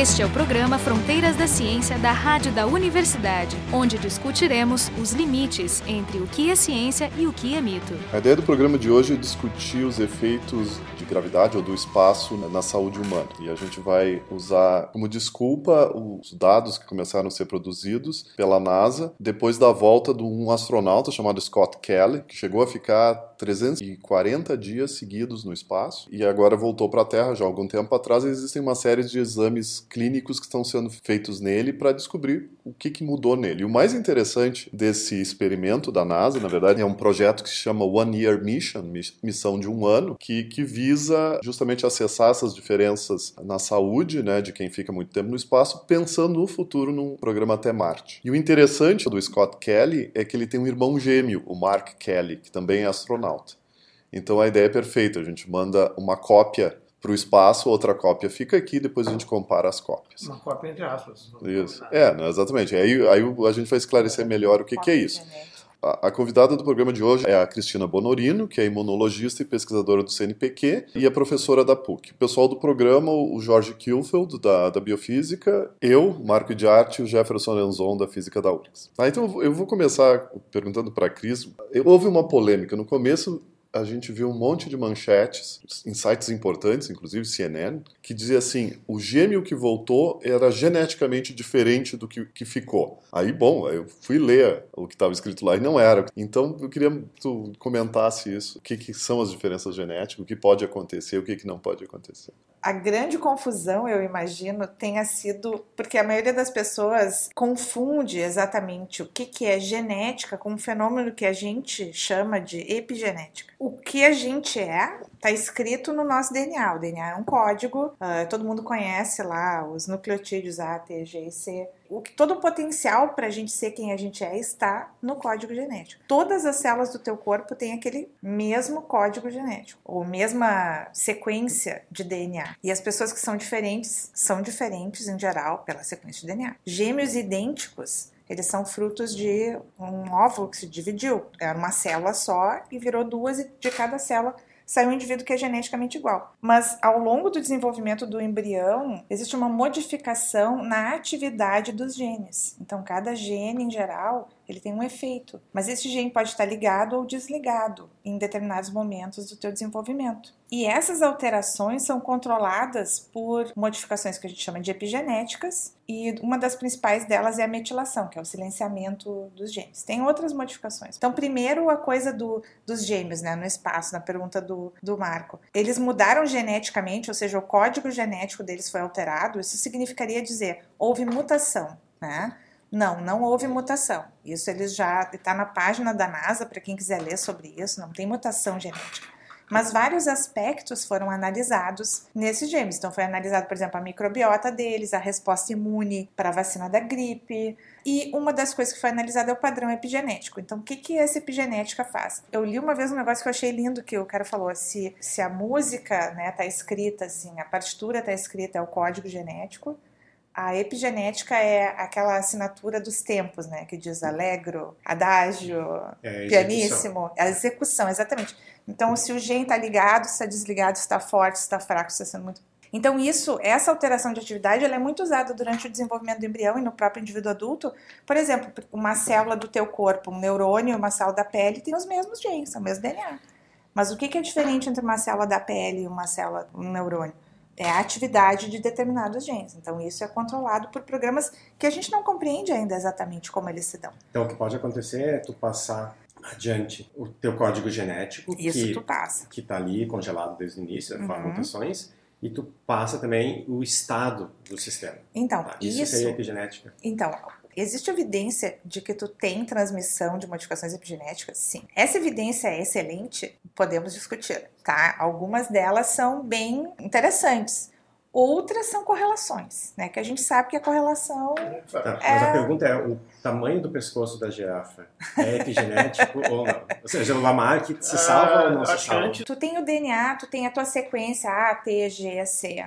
Este é o programa Fronteiras da Ciência da Rádio da Universidade, onde discutiremos os limites entre o que é ciência e o que é mito. A ideia do programa de hoje é discutir os efeitos de gravidade ou do espaço na saúde humana. E a gente vai usar como desculpa os dados que começaram a ser produzidos pela NASA depois da volta de um astronauta chamado Scott Kelly, que chegou a ficar 340 dias seguidos no espaço e agora voltou para a Terra já há algum tempo atrás. Existem uma série de exames clínicos que estão sendo feitos nele para descobrir o que, que mudou nele. E o mais interessante desse experimento da NASA, na verdade, é um projeto que se chama One Year Mission, missão de um ano, que, que visa justamente acessar essas diferenças na saúde, né, de quem fica muito tempo no espaço, pensando no futuro num programa até Marte. E o interessante do Scott Kelly é que ele tem um irmão gêmeo, o Mark Kelly, que também é astronauta. Então a ideia é perfeita, a gente manda uma cópia para o espaço, outra cópia fica aqui, depois a gente compara as cópias. Uma cópia entre aspas. Isso. É, não, exatamente. Aí, aí a gente vai esclarecer melhor o que, que é isso. A, convidada do programa de hoje é a Cristina Bonorino, que é imunologista e pesquisadora do CNPq e é professora da PUC. O pessoal do programa, o Jorge Kielfeld, da, da Biofísica, eu, Marco de Arte e o Jefferson Lenzon, da Física da URGS. Ah, então eu vou começar perguntando para a Cris. Houve uma polêmica. No começo a gente viu um monte de manchetes, em sites importantes, inclusive CNN, que dizia assim: o gêmeo que voltou era geneticamente diferente do que, que ficou. Aí, bom, eu fui ler o que estava escrito lá e não era. Então, eu queria que tu comentasse isso: o que, que são as diferenças genéticas, o que pode acontecer, o que, que não pode acontecer. A grande confusão, eu imagino, tenha sido porque a maioria das pessoas confunde exatamente o que, que é genética com um fenômeno que a gente chama de epigenética. O que a gente é está escrito no nosso DNA. O DNA é um código, uh, todo mundo conhece lá os nucleotídeos A, T, G e C. O que, todo o potencial para a gente ser quem a gente é está no código genético. Todas as células do teu corpo têm aquele mesmo código genético, ou mesma sequência de DNA. E as pessoas que são diferentes são diferentes em geral pela sequência de DNA. Gêmeos idênticos eles são frutos de um óvulo que se dividiu. Era uma célula só e virou duas, de cada célula sai um indivíduo que é geneticamente igual. Mas ao longo do desenvolvimento do embrião, existe uma modificação na atividade dos genes. Então, cada gene, em geral, ele tem um efeito. Mas esse gene pode estar ligado ou desligado em determinados momentos do teu desenvolvimento. E essas alterações são controladas por modificações que a gente chama de epigenéticas, e uma das principais delas é a metilação, que é o silenciamento dos genes. Tem outras modificações. Então, primeiro a coisa do, dos gêmeos, né, no espaço, na pergunta do, do Marco. Eles mudaram geneticamente, ou seja, o código genético deles foi alterado, isso significaria dizer, houve mutação, né? Não, não houve mutação. Isso eles já está na página da NASA para quem quiser ler sobre isso. Não tem mutação genética. Mas vários aspectos foram analisados nesses gêmeos. Então, foi analisado, por exemplo, a microbiota deles, a resposta imune para a vacina da gripe. E uma das coisas que foi analisada é o padrão epigenético. Então, o que, que essa epigenética faz? Eu li uma vez um negócio que eu achei lindo que o cara falou: se, se a música né, tá escrita assim, a partitura está escrita, é o código genético a epigenética é aquela assinatura dos tempos, né? Que diz alegro, adágio, é, pianíssimo. A execução, exatamente. Então, se o gene está ligado, se está desligado, se está forte, se está fraco, se está sendo muito. Então, isso, essa alteração de atividade, ela é muito usada durante o desenvolvimento do embrião e no próprio indivíduo adulto. Por exemplo, uma célula do teu corpo, um neurônio, uma célula da pele, tem os mesmos genes, o mesmo DNA. Mas o que é diferente entre uma célula da pele e uma célula, um neurônio? é a atividade de determinados genes. Então, isso é controlado por programas que a gente não compreende ainda exatamente como eles se dão. Então, o que pode acontecer é tu passar adiante o teu código genético, isso que, tu passa. que está ali congelado desde o início, uhum. mutações, e tu passa também o estado do sistema. Então, tá? isso, isso seria epigenética. Então, Existe evidência de que tu tem transmissão de modificações epigenéticas? Sim. Essa evidência é excelente? Podemos discutir, tá? Algumas delas são bem interessantes. Outras são correlações, né? Que a gente sabe que a correlação. Tá, é... Mas a pergunta é: o tamanho do pescoço da girafa é epigenético ou não? Ou seja, o Lamarck se salva uh, ou não se salva? Tu tem o DNA, tu tem a tua sequência A, T, G, C.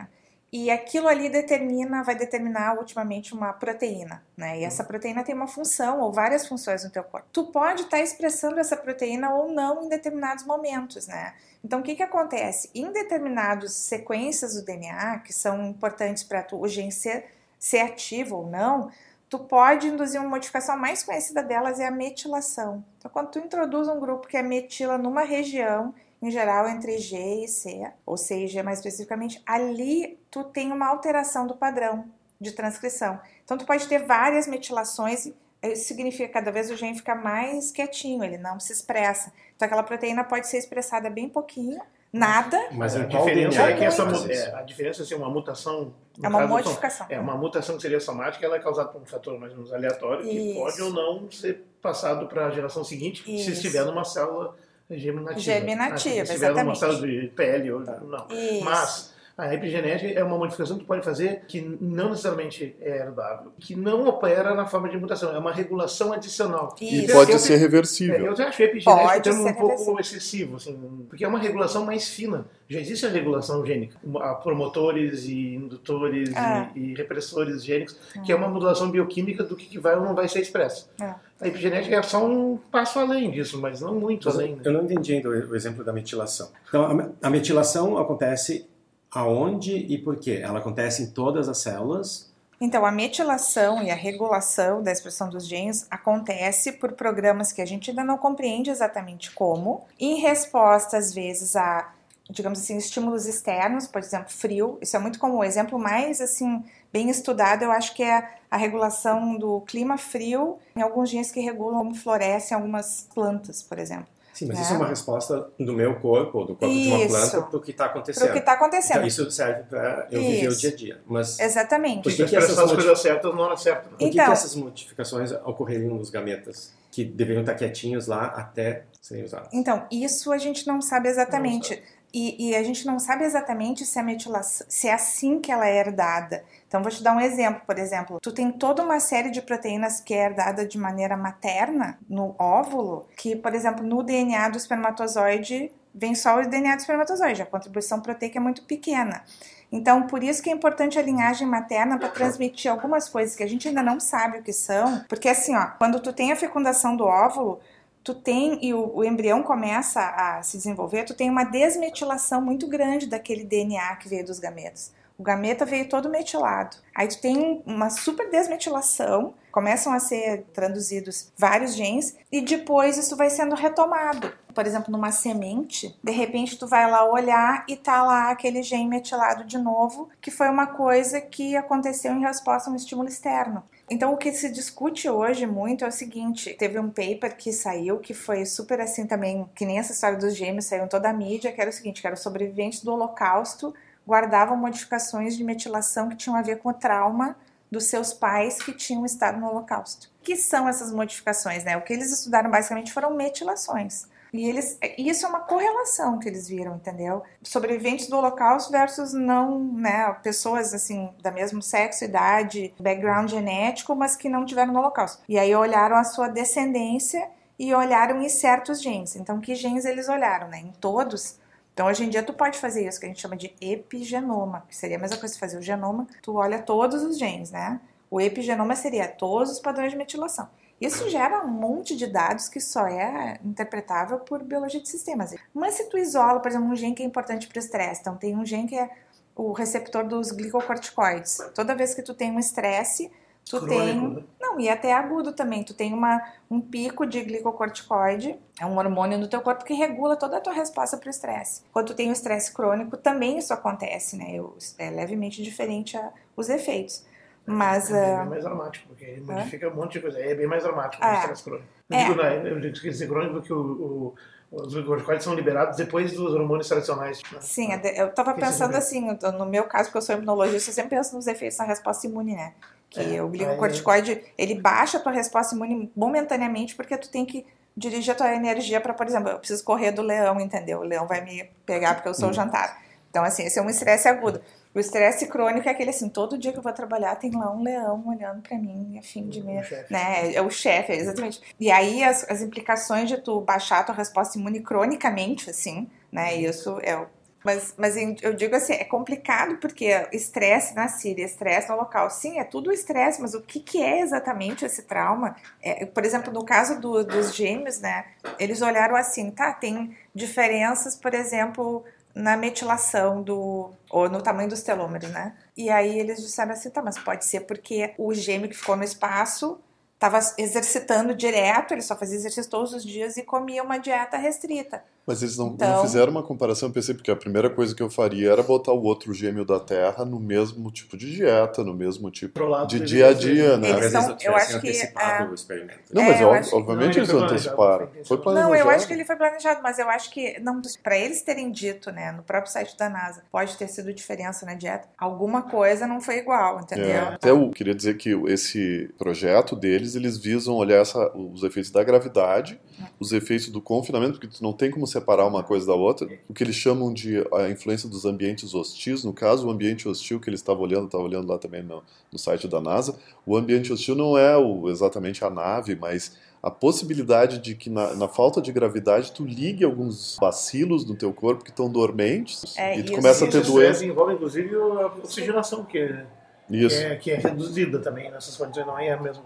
e aquilo ali determina, vai determinar ultimamente uma proteína, né? E essa proteína tem uma função ou várias funções no teu corpo. Tu pode estar tá expressando essa proteína ou não em determinados momentos, né? Então, o que que acontece? Em determinadas sequências do DNA, que são importantes para tu, o gene ser, ser ativo ou não, tu pode induzir uma modificação, a mais conhecida delas é a metilação. Então, quando tu introduz um grupo que é metila numa região, em geral entre G e C, ou C e G mais especificamente, ali tu tem uma alteração do padrão de transcrição. Então, tu pode ter várias metilações, isso significa que cada vez o gene fica mais quietinho, ele não se expressa. Então, aquela proteína pode ser expressada bem pouquinho, nada. Mas a diferença é que essa é, a diferença é ser uma mutação. É uma caso, modificação. É uma mutação que seria somática, ela é causada por um fator mais ou menos aleatório que Isso. pode ou não ser passado para a geração seguinte Isso. se estiver numa célula germinativa. Germinativa, ah, se estiver numa célula de pele ou não. Isso. Mas a epigenética é uma modificação que tu pode fazer que não necessariamente é herdável, que não opera na forma de mutação, é uma regulação adicional. E pode ser reversível. É, eu acho a epigenética um termo um pouco excessivo, assim, porque é uma regulação mais fina. Já existe a regulação gênica, a promotores e indutores ah. e, e, repressores gênicos, ah. que é uma modulação bioquímica do que vai ou não vai ser expresso. Ah. A epigenética é só um passo além disso, mas não muito mas além. Né? Eu não entendi ainda o exemplo da metilação. Então, a metilação acontece aonde e por quê? Ela acontece em todas as células? Então, a metilação e a regulação da expressão dos genes acontece por programas que a gente ainda não compreende exatamente como, em resposta, às vezes, a, digamos assim, estímulos externos, por exemplo, frio. Isso é muito comum. O exemplo mais, assim, bem estudado, eu acho que é a regulação do clima frio em alguns genes que regulam como florescem algumas plantas, por exemplo. Sim, mas né? isso é uma resposta do meu corpo, ou do corpo isso. de uma planta, para o que está acontecendo. Para o que está acontecendo. Então, isso serve para eu isso. viver o dia a dia. Mas Exatamente. Por que, que essas modific... coisas certas na hora certa. Por que, então, que essas modificações ocorreriam nos gametas? Que deveriam estar quietinhos lá até serem usados. Então, isso a gente não sabe exatamente. Não sabe. E, e, a gente não sabe exatamente se a metilação, se é assim que ela é herdada. Então, vou te dar um exemplo. Por exemplo, tu tem toda uma série de proteínas que é herdada de maneira materna no óvulo, que, por exemplo, no DNA do espermatozoide vem só o DNA do espermatozoide. A contribuição proteica é muito pequena. Então, por isso que é importante a linhagem materna para transmitir algumas coisas que a gente ainda não sabe o que são, porque assim, ó, quando tu tem a fecundação do óvulo, tu tem e o, o, embrião começa a se desenvolver, tu tem uma desmetilação muito grande daquele DNA que veio dos gametas. O gameta veio todo metilado. Aí tu tem uma super desmetilação, começam a ser traduzidos vários genes e depois isso vai sendo retomado. Por exemplo, numa semente, de repente tu vai lá olhar e tá lá aquele gene metilado de novo, que foi uma coisa que aconteceu em resposta a um estímulo externo. Então, o que se discute hoje muito é o seguinte: teve um paper que saiu que foi super assim também, que nem essa história dos gêmeos saiu em toda a mídia, que era o seguinte: que eram sobreviventes do Holocausto guardavam modificações de metilação que tinham a ver com o trauma dos seus pais que tinham estado no Holocausto. O que são essas modificações? Né? O que eles estudaram basicamente foram metilações. E eles, isso é uma correlação que eles viram, entendeu? Sobreviventes do Holocausto versus não, né, pessoas assim da mesmo sexo, idade, background genético, mas que não tiveram no Holocausto. E aí olharam a sua descendência e olharam em certos genes. Então, que genes eles olharam, né? Em todos. Então, hoje em dia, tu pode fazer isso que a gente chama de epigenoma, que seria a mesma coisa que fazer o genoma, tu olha todos os genes, né? O epigenoma seria todos os padrões de metilação. Isso gera um monte de dados que só é interpretável por biologia de sistemas. Mas se tu isola, por exemplo, um gene que é importante para o estresse, então tem um gene que é o receptor dos glicocorticoides. Toda vez que tu tem um estresse, tu Crônico, tem. Né? Não, e até agudo também. Tu tem uma, um pico de glicocorticoide, é um hormônio no teu corpo que regula toda a tua resposta para o estresse. Quando tu tem o estresse crônico, também isso acontece, né? É levemente diferente a, os efeitos. Mas, é, é bem mais dramático, porque ele modifica um monte de coisa. É bem mais dramático o é. estresse crônico. Eu é. digo, né, eu digo dizer crônico porque o, o os glicocorticoides são liberados depois dos hormônios tradicionais. Né? Sim, eu estava pensando assim, no meu caso, porque eu sou imunologista, eu sempre penso nos efeitos na resposta imune, né? Que é, o glicocorticoide, ele baixa a tua resposta imune momentaneamente porque tu tem que dirigir a tua energia para, por exemplo, eu preciso correr do leão, entendeu? O leão vai me pegar porque eu sou o jantar. Então, assim, esse é um estresse agudo. O estresse crônico é aquele assim, todo dia que eu vou trabalhar tem lá um leão olhando para mim, a fim de me, né? É o chefe, exatamente. E aí as, as implicações de tu baixar a tua resposta imune cronicamente, assim, né? Isso é o Mas, mas eu digo assim, é complicado porque estresse na Síria, estresse no local. Sim, é tudo estresse, mas o que, que é exatamente esse trauma? É, por exemplo, no caso do, dos gêmeos, né? Eles olharam assim, tá, tem diferenças, por exemplo, na metilação do ou no tamanho dos telômeros, né? E aí eles disseram assim, tá, mas pode ser porque o gêmeo que ficou no espaço estava exercitando direto, ele só fazia exercício todos os dias e comia uma dieta restrita. Mas eles não, então, não, fizeram uma comparação, eu pensei, porque a primeira coisa que eu faria era botar o outro gêmeo da Terra no mesmo tipo de dieta, no mesmo tipo de dia a dia, né? Eles são, eu acho que é... o experimento. Não, mas é, obviamente eles anteciparam. Foi planejado. Não, eu acho que ele foi planejado, mas eu acho que não para eles terem dito, né, no próprio site da NASA, pode ter sido diferença na dieta. Alguma coisa não foi igual, entendeu? É. Até eu queria dizer que esse projeto deles, eles visam olhar essa, os efeitos da gravidade, os efeitos do confinamento, porque tu não tem como separar uma coisa da outra, o que eles chamam de a influência dos ambientes hostis. No caso, o ambiente hostil que eles estavam olhando, estava olhando lá também no, no, site da NASA, o ambiente hostil não é o, exatamente a nave, mas a possibilidade de que na, na, falta de gravidade tu ligue alguns bacilos no teu corpo que estão dormentes. É, e tu começa a ter doença. envolve inclusive a oxigenação que é, que é, que é reduzida também nessas condições, não é mesmo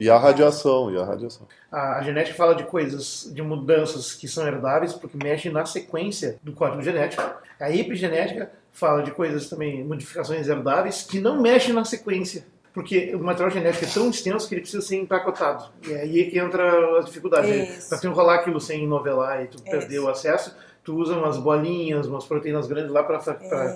e a radiação, e a radiação. A, a, genética fala de coisas, de mudanças que são herdáveis porque mexe na sequência do código genético. A epigenética fala de coisas também, modificações herdáveis que não mexem na sequência. Porque o material genético é tão extenso que ele precisa ser empacotado. E é aí que entra as dificuldades. Para tu enrolar aquilo sem novelar e tu Isso. perder o acesso, tu usa umas bolinhas, umas proteínas grandes lá para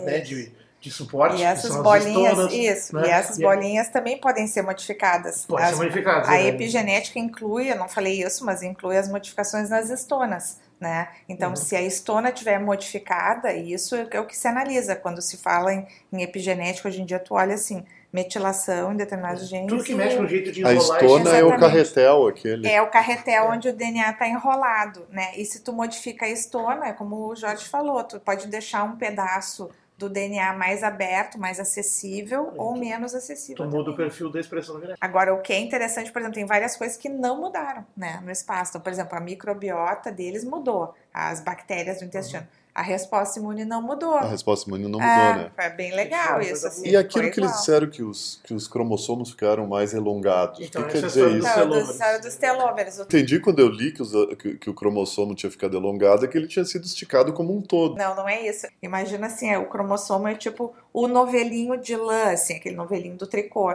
né, de de suporte. E essas bolinhas, isso, né? e essas e bolinhas é... também podem ser modificadas. Pode as, ser modificadas. A é. epigenética inclui, eu não falei isso, mas inclui as modificações nas estonas. Né? Então, uhum. se a estona tiver modificada, isso é o que se analisa. Quando se fala em, em epigenética, hoje em dia tu olha assim, metilação em determinados genes. Tudo que mexe com o jeito de enrolar. A estona é o carretel aquele. É o carretel é. onde o DNA está enrolado, né? E se tu modifica a estona, é como o Jorge falou, tu pode deixar um pedaço do DNA mais aberto, mais acessível é. ou menos acessível. Tu muda o perfil da expressão genética. Agora, o que é interessante, por exemplo, tem várias coisas que não mudaram né, no espaço. Então, por exemplo, a microbiota deles mudou, as bactérias do intestino. Uhum a resposta imune não mudou. A resposta imune não é, mudou, né? É bem legal isso. Assim, e aquilo que eles disseram que os, que os cromossomos ficaram mais elongados. Então, o que quer dizer isso? Não, dos, dos telômeros. Entendi quando eu li que, os, que, que, o cromossomo tinha ficado elongado, é que ele tinha sido esticado como um todo. Não, não é isso. Imagina assim, é, o cromossomo é tipo o novelinho de lã, assim, aquele novelinho do tricô.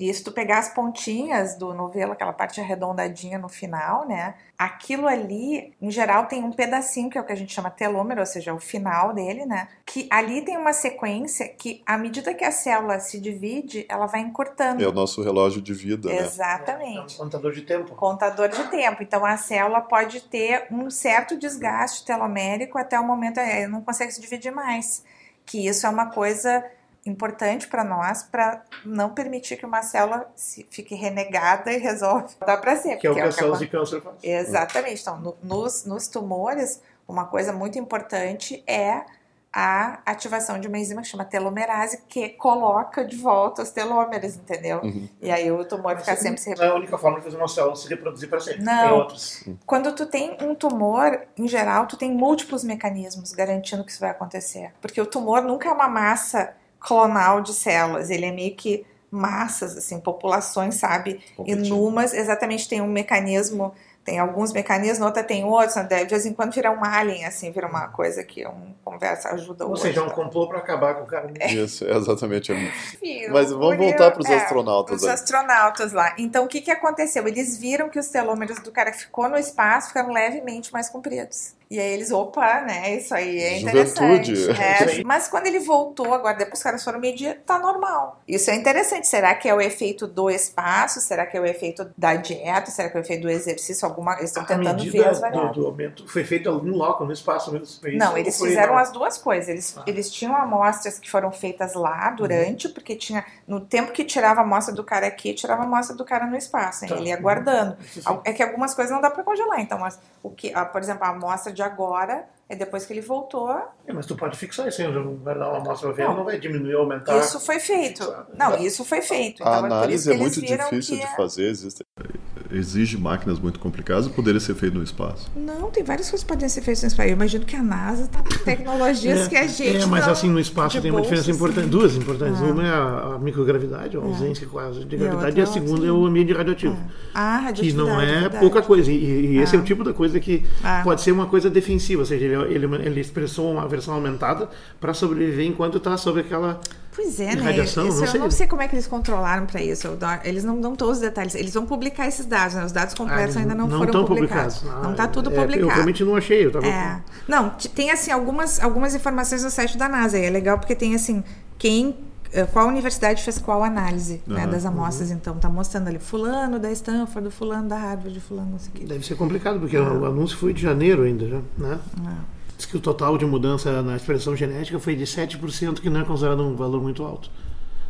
E se tu pegar as pontinhas do novelo, aquela parte arredondadinha no final, né? Aquilo ali, em geral, tem um pedacinho que é o que a gente chama telômero, ou seja, o final dele, né? Que ali tem uma sequência que, à medida que a célula se divide, ela vai encurtando. É o nosso relógio de vida, né? Exatamente. É, é um contador de tempo. Contador de tempo. Então a célula pode ter um certo desgaste telomérico até o momento, é, não consegue se dividir mais. Que isso é uma coisa importante para nós para não permitir que uma célula fique renegada e resolve dar para sempre. Que é o que, é as células de câncer fazem. Exatamente. Então, no, nos, nos tumores, uma coisa muito importante é a ativação de uma enzima que chama telomerase, que coloca de volta os telômeros, entendeu? Uhum. E aí o tumor fica sempre se Não é a única forma de fazer uma célula se reproduzir para sempre. Não. Quando tu tem um tumor, em geral, tu tem múltiplos mecanismos garantindo que isso vai acontecer. Porque o tumor nunca é uma massa clonal de células, ele é meio que massas, assim, populações, sabe, inúmeras, exatamente tem um mecanismo tem alguns mecanismos, outra tem outros, né? de vez em quando vira um alien, assim, vira uma coisa que um conversa ajuda o Ou seja, é um complô para acabar com o cara. É. Isso, é exatamente. Mas vamos voltar para os é, astronautas. Os aí. astronautas lá. Então, o que, que aconteceu? Eles viram que os telômeros do cara que ficou no espaço ficaram levemente mais compridos. E aí eles, opa, né? Isso aí é interessante. É, mas quando ele voltou, agora depois os caras foram medir, tá normal. Isso é interessante. Será que é o efeito do espaço? Será que é o efeito da dieta? Será que é o efeito do exercício? Alguma... Eles estão tentando ver as variáveis. Do, do aumento foi feito no local, no espaço mesmo? Não, eles fizeram as duas coisas. Eles, ah. eles tinham amostras que foram feitas lá durante, uhum. porque tinha. No tempo que tirava a amostra do cara aqui, tirava a amostra do cara no espaço. Tá. Ele ia guardando. Uhum. É que algumas coisas não dá para congelar. Então, mas, o que, por exemplo, a amostra de agora é depois que ele voltou. É, mas tu pode fixar isso, vai dar uma amostra ver, não, não vai diminuir ou aumentar. Isso foi feito. Não, isso foi feito. Então, a é análise é, é muito difícil que... de fazer, existe exige máquinas muito complicadas ou poderia ser feito no espaço? Não, tem várias coisas que podem ser feitas no espaço. Eu imagino que a NASA tá com tecnologias que a gente. É, mas não- assim, no espaço de tem uma diferença bolsa, importante, assim. duas importantes. Ah. Uma é a, a microgravidade, a ausência quase de E a gravidade, e a outra é segunda é o ambiente radioativo. Ah, Que não é verdade. pouca coisa. E, e esse é Ah. o tipo da coisa que Ah. pode ser uma coisa defensiva, ou seja, ele, ele, ele expressou uma versão aumentada para sobreviver enquanto está sob aquela. Pois é, né? radiação, Isso não eu sei. não sei como é que eles controlaram para isso. Eles não dão todos os detalhes. Eles vão publicar esses dados, né? Os dados completos Ah, ainda não, não foram publicados. publicados. não Ah, está tudo é, publicado. Eu realmente não achei. Eu tava É. Não, tem assim algumas, algumas informações no site da NASA. E é legal porque tem assim quem eh, qual universidade fez qual análise né, das amostras. Então tá mostrando ali fulano da Stanford, fulano da Harvard, fulano não sei o quê. Deve ser complicado, porque Ah. o anúncio foi de janeiro ainda, já, né? Ah. Diz que o total de mudança na expressão genética foi de 7%, que não é considerado um valor muito alto.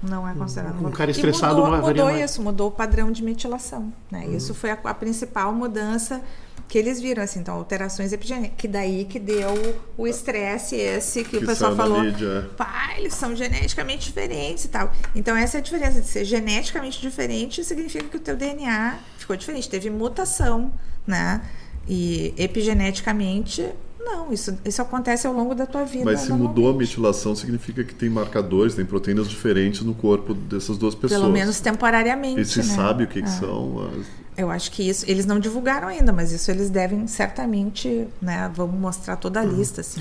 Não é considerado. Um valor. cara E estressado mudou, varia mudou mais. isso, mudou o padrão de metilação. Né? Uhum. Isso foi a, a principal mudança que eles viram, assim, então alterações epigenéticas, que daí que deu o estresse esse que, o Que pessoal saiu na falou. mídia. Pá, eles são geneticamente diferentes e tal. Então essa é a diferença de ser geneticamente diferente significa que o teu DNA ficou diferente, teve mutação, né? E epigeneticamente, não, isso, isso acontece ao longo da tua vida. Mas se mudou a metilação, significa que tem marcadores, tem proteínas diferentes no corpo dessas duas pessoas. Pelo menos temporariamente. E se né? sabe o que, que É. são? as- Eu acho que isso, eles não divulgaram ainda, mas isso eles devem certamente, né, vamos mostrar toda a Uhum. lista, assim.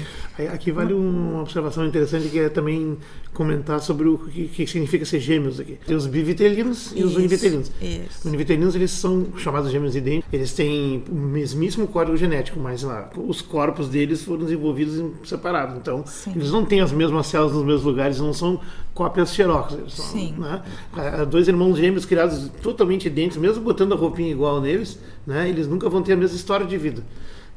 Aqui vale um- uma observação interessante que é também comentar sobre o que, que significa ser gêmeos aqui. Tem os bivitelinos e os univitelinos. isso. Os univitelinos eles são chamados gêmeos idênticos. Eles têm o mesmíssimo código genético, mas lá, os corpos deles foram desenvolvidos em separado. Então, Sim. eles não têm as mesmas células nos mesmos lugares, não são cópias xerox. São, Sim. né? Ah, Dois irmãos gêmeos criados totalmente idênticos, mesmo botando a roupinha igual neles, né? eles nunca vão ter a mesma história de vida.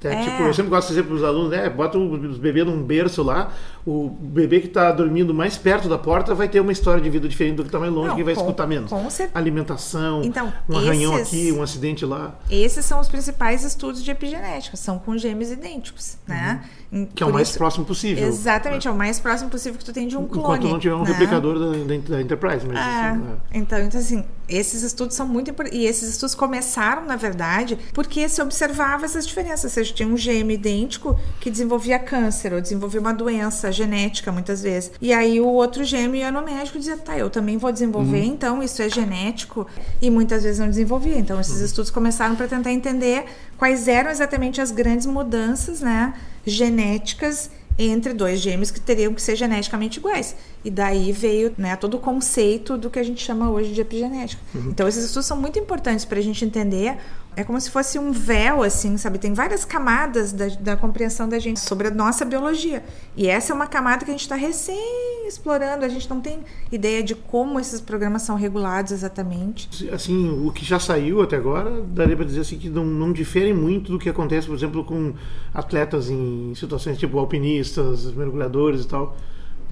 É, É. Tipo, eu sempre gosto de dizer para os alunos, né, bota os bebês num berço lá, o bebê que está dormindo mais perto da porta vai ter uma história de vida diferente do que está mais longe, Não, que vai com- escutar menos. com certeza. Alimentação, Então, um arranhão esses- aqui, um acidente lá, Esses são os principais estudos de epigenética, são com gêmeos idênticos, né? Uhum. que é o mais isso- próximo possível. Exatamente, é o mais próximo possível que tu tem de um clone. Enquanto não tiver um né? replicador da, da- da Enterprise. Mas, É, assim, é. então, então, assim, esses estudos são muito importantes. E esses estudos começaram, na verdade, porque se observava essas diferenças. Ou seja, tinha um gêmeo idêntico que desenvolvia câncer ou desenvolvia uma doença genética, muitas vezes. E aí o outro gêmeo ia no médico e dizia, tá, eu também vou desenvolver, então isso é genético. E muitas vezes não desenvolvia. Então, esses estudos começaram para tentar entender quais eram exatamente as grandes mudanças, né, genéticas entre dois gêmeos que teriam que ser geneticamente iguais. E daí veio né, todo o conceito do que a gente chama hoje de epigenética. Então, esses estudos são muito importantes para a gente entender. É como se fosse um véu, assim, sabe? Tem várias camadas da, da compreensão da gente sobre a nossa biologia. E essa é uma camada que a gente está recém explorando. A gente não tem ideia de como esses programas são regulados exatamente. assim, o que já saiu até agora, daria para dizer assim que não, não difere muito do que acontece, por exemplo, com atletas em situações tipo alpinistas, mergulhadores e tal.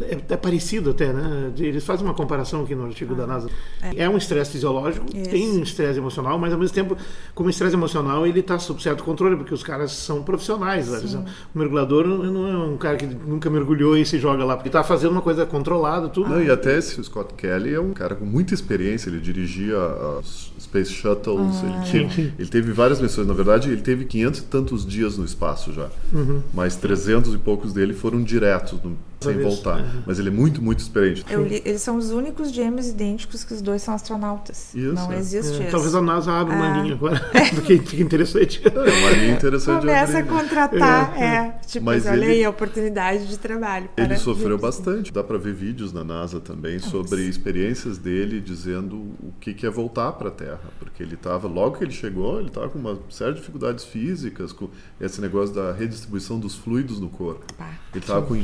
É, é parecido até, né? Eles fazem uma comparação aqui no artigo da NASA. É, um estresse fisiológico, Isso. tem um estresse emocional, mas ao mesmo tempo, como estresse emocional, ele está sob certo controle, porque os caras são profissionais. né? O mergulhador não é um cara que nunca mergulhou e se joga lá, porque está fazendo uma coisa controlada, tudo. Não, e até esse Scott Kelly é um cara com muita experiência, ele dirigia as Space Shuttles, Ah, ele, teve, ele teve várias missões, na verdade ele teve 500 e tantos dias no espaço já, Uhum. mas 300 e poucos dele foram diretos, no- sem voltar, é. mas ele é muito, muito experiente. Eu li- eles são os únicos gêmeos idênticos que os dois são astronautas. Isso, não é. existe É, isso. talvez a NASA abra uma Ah. linha agora, porque fica interessante. É uma linha interessante de Começa a abrir, né? contratar, é. Tipo, Mas olha ele- aí a oportunidade de trabalho. Ele sofreu gêmeos. bastante. Dá para ver vídeos na NASA também sobre experiências dele dizendo o que que é voltar para a Terra, porque ele estava logo que ele chegou, ele estava com uma série de dificuldades físicas, com esse negócio da redistribuição dos fluidos no corpo. Ele estava com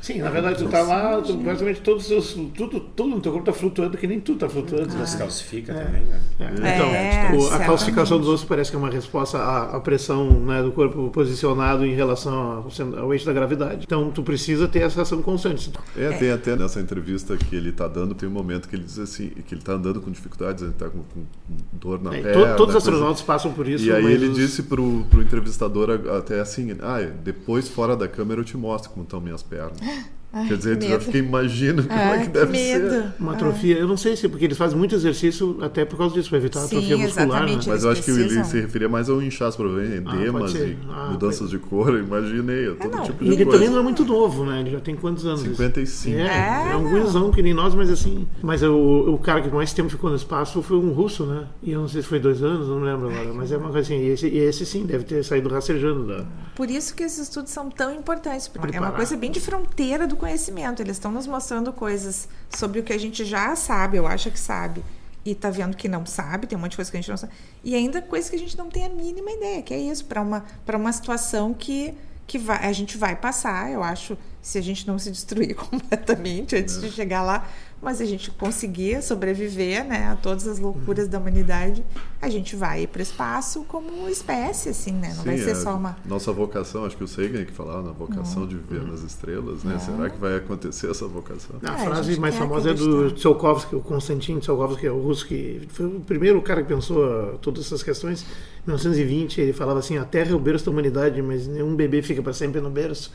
Sim, na verdade, tu tá lá, tu, basicamente todos os seus. Tudo, tudo no teu corpo tá flutuando, que nem tu tá flutuando. né? Se calcifica também, né? É, É, então, o- a certamente. calcificação dos ossos parece que é uma resposta à, à pressão né, do corpo posicionado em relação ao, ao eixo da gravidade. Então, tu precisa ter essa ação constante. É, tem até nessa entrevista que ele está dando, tem um momento que ele diz assim, que ele está andando com dificuldades, ele está com, com dor na É, perna. to- todos os coisa- astronautas passam por isso. E aí ele os- disse pro, pro entrevistador a- até assim, ah, depois fora da câmera eu te mostro como estão minhas aus Ai, Quer dizer, que tu já medo. fica imagina como Ah, é que deve medo. ser. Uma atrofia, eu não sei se, porque eles fazem muito exercício até por causa disso, para evitar a Sim, atrofia muscular. Né? Mas eu acho que ele se referia mais ao inchaço, provavelmente, Ah, pode edemas ser. e Ah, mudanças de cor, eu imaginei, todo não, tipo de ele coisa. também não é muito novo, né? Ele já tem quantos anos? 55. É, É, é um não. gurizão que nem nós, mas assim. Mas o, o cara que mais tempo ficou no espaço foi um russo, né? E eu não sei se foi dois anos, não lembro agora. Mas é uma coisa assim. E esse, e esse sim, deve ter saído rastejando da. Por isso que esses estudos são tão importantes, porque é Preparar. uma coisa bem de fronteira do conhecimento. Eles estão nos mostrando coisas sobre o que a gente já sabe, eu acho que sabe, e tá vendo que não sabe, tem um monte de coisa que a gente não sabe, e ainda coisas que a gente não tem a mínima ideia, que é isso, para uma, para uma situação que, que vai, a gente vai passar, eu acho, se a gente não se destruir completamente antes de chegar lá, mas a gente conseguir sobreviver né, a todas as loucuras da humanidade, a gente vai para o espaço como espécie, assim, né? Não Sim, vai ser é, só uma. Nossa vocação, acho que o Sagan que falava na vocação de viver nas estrelas, né? Será que vai acontecer essa vocação? A É, a frase mais famosa é do. Tsiolkovsky, o Konstantin Tsiolkovsky, que é o russo que foi o primeiro cara que pensou ah, todas essas questões. Em 1920, ele falava assim: a Terra é o berço da humanidade, mas nenhum bebê fica para sempre no berço.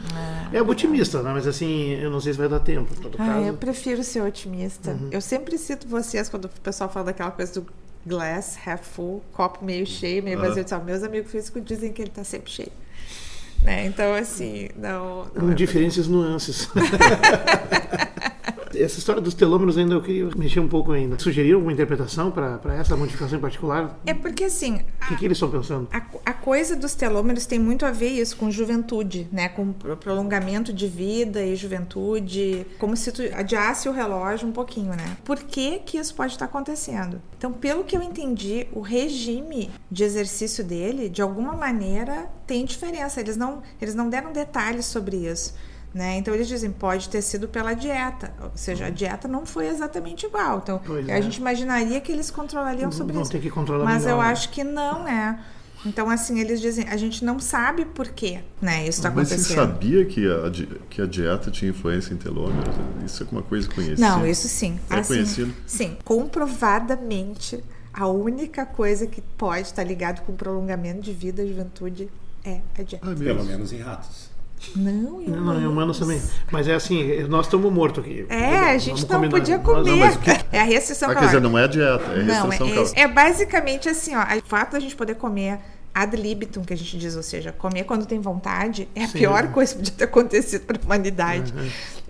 É, otimista, né? Mas assim, eu não sei se vai dar tempo. Em todo Ah, caso. eu prefiro ser otimista. Uhum. Eu sempre cito vocês quando o pessoal fala daquela coisa do glass half full, copo meio cheio, meio Aham. vazio. Uhum. Meus amigos físicos dizem que ele tá sempre cheio. Né? Então, assim, não. não Com é diferentes nuances. Essa história dos telômeros ainda eu queria mexer um pouco ainda. Sugeriram alguma interpretação para essa modificação em particular? É porque, assim, O que, que eles estão pensando? A, a coisa dos telômeros tem muito a ver isso com juventude, né? Com pro- prolongamento de vida e juventude, como se tu adiasse o relógio um pouquinho, né? Por que que isso pode estar acontecendo? Então, pelo que eu entendi, o regime de exercício dele, de alguma maneira, tem diferença. Eles não, eles não deram detalhes sobre isso. Né? Então eles dizem pode ter sido pela dieta, ou seja, a dieta não foi exatamente igual. Então Pois a é. gente imaginaria que eles controlariam sobre Vão isso. ter que controlar Mas melhor, eu né? acho que não é. Então, assim, eles dizem, a gente não sabe por quê, né? Isso está Mas você acontecendo. sabia que a, que a dieta tinha influência em telômeros? Isso é uma coisa conhecida. Não, isso sim. É Assim, conhecido? Sim, comprovadamente, a única coisa que pode estar ligado com prolongamento de vida e juventude é a dieta. Ah, Pelo menos em ratos. Não, Não, não, é humanos também. Mas é assim, nós estamos mortos aqui. É, a gente não combinar. podia comer. não, mas que- É a restrição Ah, quer dizer, calórica. não é dieta, é Não, restrição é, calórica. é basicamente assim, ó. O fato da gente poder comer ad libitum, que a gente diz, ou seja, comer quando tem vontade, é a Sim. pior coisa que podia ter acontecido para a humanidade.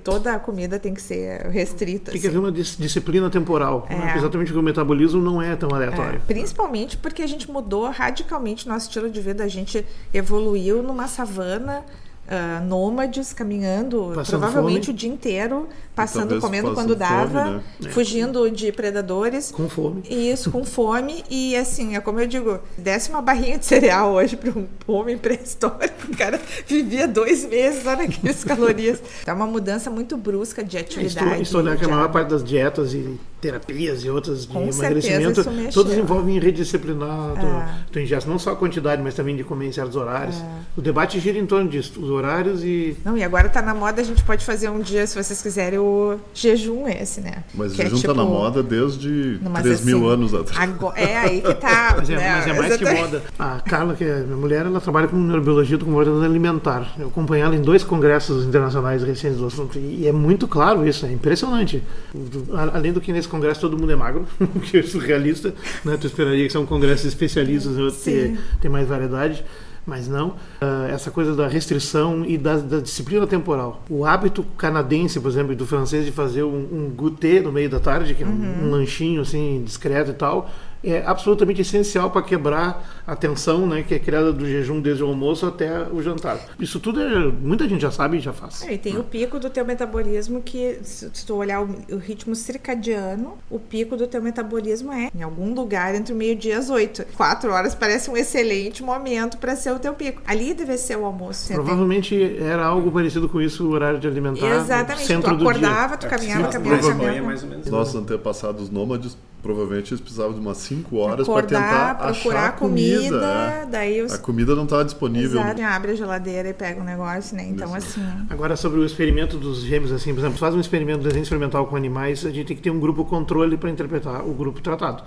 Toda a comida tem que ser restrita. Tem que assim. haver uma dis- disciplina temporal. É. né? Exatamente porque o metabolismo não é tão aleatório. É, principalmente porque a gente mudou radicalmente nosso estilo de vida. A gente evoluiu numa savana. Ah, nômades caminhando Passando provavelmente fome. o dia inteiro, passando, talvez comendo quando dava, fome, né? fugindo de predadores. Com fome. Isso, com fome. E assim, é como eu digo, desse uma barrinha de cereal hoje para um homem pré-histórico, o cara vivia dois meses, olha aquelas calorias. É uma mudança muito brusca de É, atividade. Estou olhar que a maior parte das dietas e terapias e outras de Com emagrecimento, isso todas envolvem redisciplinar É. tu ingesta, não só a quantidade, mas também de comer em certos horários. O debate gira em torno disso, os horários e Não, e agora tá na moda, a gente pode fazer um dia, se vocês quiserem, o jejum esse, né? Mas Que é jejum tá tipo- na moda desde Não, 3 mil assim, anos atrás. Agora, é aí que tá. Mas é, né? mas é mais que Exatamente. moda. A Carla, que é minha mulher, ela trabalha com neurobiologia do comportamento alimentar. Eu acompanhei ela em dois congressos internacionais recentes do assunto e é muito claro isso, é impressionante. O- Além do que nesse congresso todo mundo é magro, o que é surrealista, né? Tu esperaria que são congressos especialistas, né? ter, ter mais variedade. Mas não, Ah, essa coisa da restrição e da, da disciplina temporal. O hábito canadense, por exemplo, e do francês de fazer um, um goûter no meio da tarde, que é um, Uhum. um lanchinho assim discreto e tal, é absolutamente essencial para quebrar a tensão né, que é criada do jejum desde o almoço até o jantar. Isso tudo é, muita gente já sabe e já faz. É, E tem o pico do teu metabolismo que, se tu olhar o, o ritmo circadiano, o pico do teu metabolismo é em algum lugar entre o meio-dia e as oito. Quatro horas parece um excelente momento para ser o teu pico. Ali deve ser o almoço. Você tem- Provavelmente era algo parecido com isso o horário de alimentar. Exatamente. Centro tu do dia. acordava, tu É, caminhava, se caminhava, caminhava. é mais ou menos. Nossos antepassados nômades, provavelmente eles precisavam de umas 5 horas para tentar Acordar, achar procurar comida, comida. é. daí os A comida não estava disponível. Exato, abre a geladeira e pega um negócio, né? Então, assim. Agora, sobre o experimento dos gêmeos, assim, por exemplo, faz um experimento, desenho experimental com animais, a gente tem que ter um grupo controle para interpretar o grupo tratado.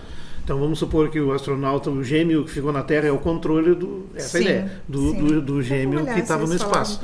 Então vamos supor que o astronauta, o gêmeo que ficou na Terra é o controle do essa é Sim, ideia do, sim. do, do gêmeo olhar que estava no espaço.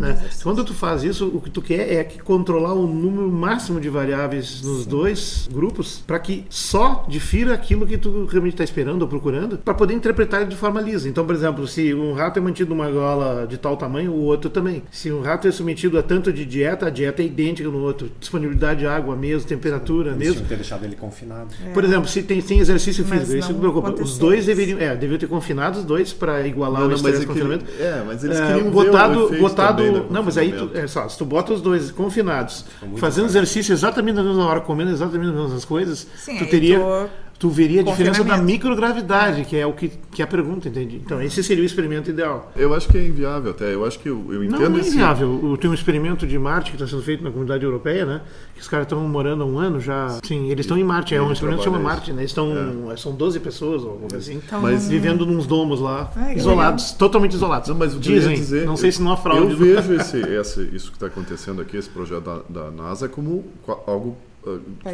né? Quando tu faz isso, o que tu quer é que controlar o número máximo de variáveis nos dois grupos para que só difira aquilo que tu realmente está esperando ou procurando para poder interpretar ele de forma lisa. Então, por exemplo, se um rato é mantido numa gaiola de tal tamanho, o outro também. Se um rato é submetido a tanto de dieta, a dieta é idêntica no outro. Disponibilidade de água, mesmo, temperatura, mesmo. ter deixado ele confinado. Por exemplo, se tem, tem exercício Mas físico, isso não me preocupa. Os aconteceu dois isso. deveriam, é, deveriam ter confinado os dois para igualar Não, o estresse é que ele- confinamento. é, mas eles É, queriam ver botado, o efeito botado, também do não, mas aí tu, é só, se tu bota os dois confinados, muito fazendo caro. exercício exatamente na mesma hora, comendo exatamente as mesmas coisas, Sim, tu teria tu- tu veria a diferença da microgravidade, que é o que, que é a pergunta, entende? Então, esse seria o experimento ideal. Eu acho que é inviável até. Eu acho que eu, eu Não, entendo não é esse- inviável. O- Tem um experimento de Marte que está sendo feito na comunidade europeia, né? Que os caras estão morando há um ano já. Sim, eles estão em Marte. É um experimento que chama Marte, né? Eles estão, são 12 pessoas ou algo assim. Mas- vivendo nos domos lá, que isolados, totalmente isolados. Não, mas o que eu Dizem, dizer, não sei eu- se não há fraude. Eu vejo esse, esse- isso que está acontecendo aqui, esse projeto da, da NASA, como algo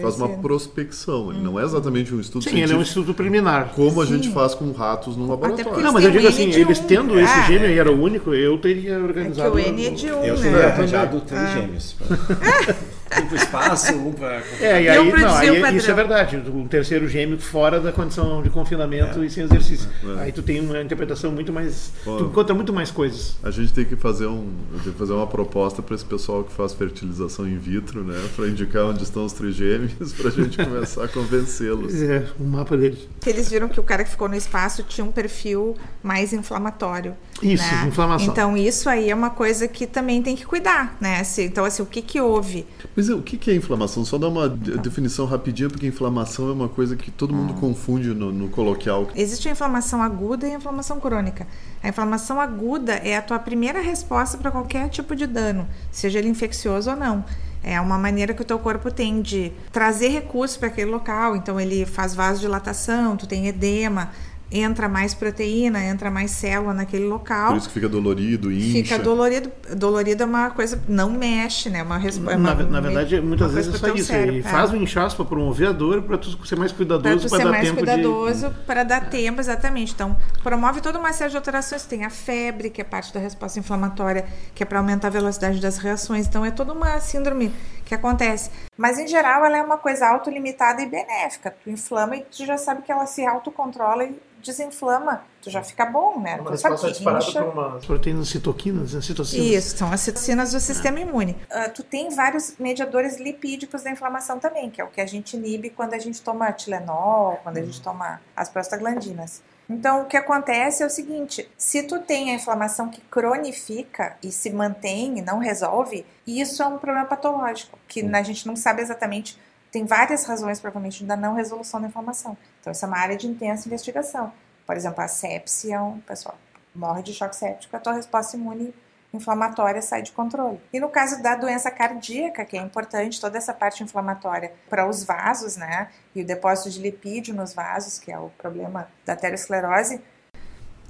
faz uma prospecção. Ele não é exatamente um estudo Sim, ele é um científico estudo preliminar. como a gente Sim. faz com ratos num laboratório. Não, mas eu digo o N assim, eles um. tendo esse Ah, gêmeo e era o único, eu teria É que organizado. o N é de um, Eu né? teria É, arranjado três gêmeos. um pro espaço, um pra... É, e aí, não, aí o isso é verdade. Um terceiro gêmeo fora da condição de confinamento e sem exercício. Aí tu tem uma interpretação muito mais. Pô. Tu encontra muito mais coisas. A gente tem que fazer um, tenho que fazer uma proposta para esse pessoal que faz fertilização in vitro, né, para indicar onde estão os trigêmeos, para a gente começar a convencê-los. É, o mapa deles. Que eles viram que o cara que ficou no espaço tinha um perfil mais inflamatório. Isso, né? inflamação. Então, isso aí é uma coisa que também tem que cuidar, né? Se- Então, assim, o que que houve? Mas o que é inflamação? Só dar uma de- definição rapidinha, porque inflamação é uma coisa que todo mundo confunde no, no coloquial. Existe a inflamação aguda e a inflamação crônica. A inflamação aguda é a tua primeira resposta para qualquer tipo de dano, seja ele infeccioso ou não. É uma maneira que o teu corpo tem de trazer recursos para aquele local. Então ele faz vasodilatação, tu tem edema, entra mais proteína, entra mais célula naquele local. Por isso que fica dolorido, incha. Fica dolorido. Dolorido é uma coisa não mexe, né? Uma, resp- é Na, uma, na verdade, muitas uma vezes é só isso. cérebro, Ele é. faz o inchaço para promover a dor, para tu ser mais para cuidadoso, para ser dar mais tempo cuidadoso, para dar tempo, exatamente. Então, promove toda uma série de alterações. Tem a febre, que é parte da resposta inflamatória, que é para aumentar a velocidade das reações. Então, é toda uma síndrome que acontece. Mas, em geral, ela é uma coisa autolimitada e benéfica. Tu inflama e tu já sabe que ela se autocontrola e desinflama. Tu já fica bom, né? É Tu uma sabe que disparada incha. por uma proteínas citoquinas, né? citocinas. Isso, são as citocinas do sistema imune. Ah, tu tem vários mediadores lipídicos da inflamação também, que é o que a gente inibe quando a gente toma Tilenol, quando a gente toma as prostaglandinas. Então, o que acontece é o seguinte: se tu tem a inflamação que cronifica e se mantém e não resolve, isso é um problema patológico, que a gente não sabe exatamente. Tem várias razões, provavelmente, da não resolução da inflamação. Então, isso é uma área de intensa investigação. Por exemplo, a sepsia, é um pessoal morre de choque séptico, a tua resposta imune inflamatória sai de controle. E no caso da doença cardíaca, que é importante toda essa parte inflamatória para os vasos, né, e o depósito de lipídio nos vasos, que é o problema da aterosclerose,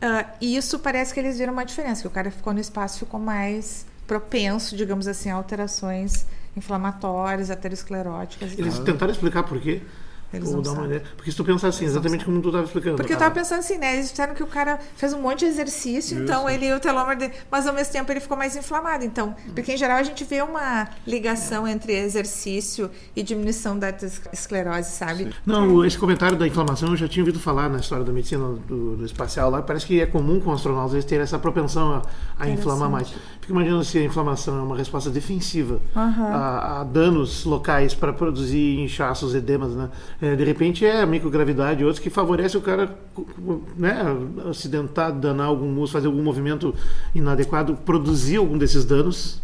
ah, isso parece que eles viram uma diferença, que o cara ficou no espaço ficou mais propenso, digamos assim, a alterações inflamatórias, ateroscleróticas. Eles tentaram explicar por quê. Eles Ou uma sabem. Porque se tu pensar assim, Eles exatamente como tu estava explicando. Porque eu Ah, tava pensando assim, né? Eles disseram que o cara fez um monte de exercício, então ele, o telômero dele, mas ao mesmo tempo ele ficou mais inflamado. Então, porque em geral a gente vê uma ligação entre exercício e diminuição da esclerose, sabe? Não, esse comentário da inflamação eu já tinha ouvido falar na história da medicina do, do espacial lá. Parece que é comum com astronautas eles terem essa propensão a, a inflamar mais. Fico imaginando se a inflamação é uma resposta defensiva a, a danos locais para produzir inchaços, edemas, né? É, de repente é a microgravidade, outros que favorece o cara né, acidentar, danar algum músculo, fazer algum movimento inadequado, produzir algum desses danos.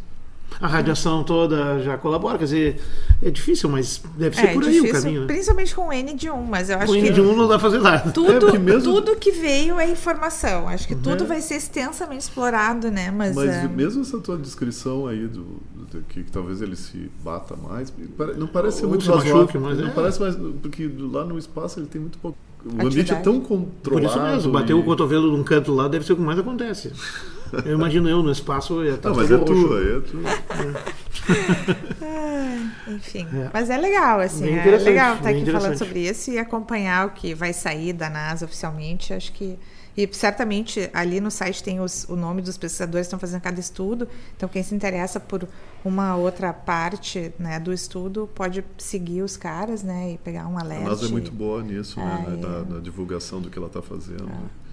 A radiação toda já colabora, quer dizer, é difícil, mas deve ser É, por aí difícil, o caminho. Né? principalmente com o N de 1, mas eu acho Com que de um não dá pra fazer nada. É, tudo, porque mesmo- tudo que veio é informação. Acho que Uhum. tudo vai ser extensamente explorado, né? Mas, Mas é, mesmo essa tua descrição aí do, do- que, que talvez ele se bata mais, não parece ser muito machuque, mas não é. parece mais porque do- lá no espaço ele tem muito pouco. O ambiente é Atividade. tão Por controlado. isso mesmo, bater e- o cotovelo num canto lá deve ser o que mais acontece. Eu imagino eu no espaço, eu ia estar Não, mas é tu, roxo. é tu. Enfim, é. mas é legal, assim, é legal estar aqui falando sobre isso e acompanhar o que vai sair da NASA oficialmente. Acho que e certamente ali no site tem os, o nome dos pesquisadores que estão fazendo cada estudo. Então, quem se interessa por uma outra parte né, do estudo pode seguir os caras né, e pegar um alerta. A NASA é muito boa nisso, né, é, né, na, na, divulgação do que ela está fazendo. É.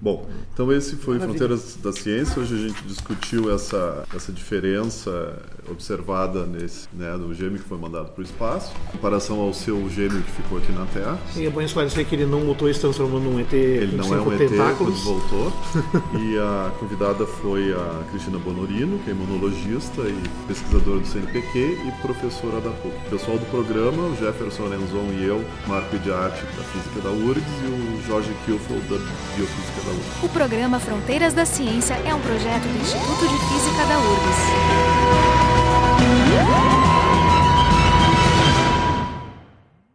Bom, então esse foi Maravilha. Fronteiras da Ciência. Hoje a gente discutiu essa, essa diferença observada nesse, né, no gêmeo que foi mandado para o espaço, em comparação ao seu gêmeo que ficou aqui na Terra. E é bom esclarecer que ele não voltou e se transformou num ET Ele não é um ET quando voltou. e a convidada foi a Cristina Bonorino, que é imunologista e pesquisadora do CNPq e professora da PUC. O pessoal do programa, o Jefferson Lenzon e eu, Marco de Arte da Física da URGS e o Jorge Kilfold da Biofísica o programa Fronteiras da Ciência é um projeto do Instituto de Física da URGS.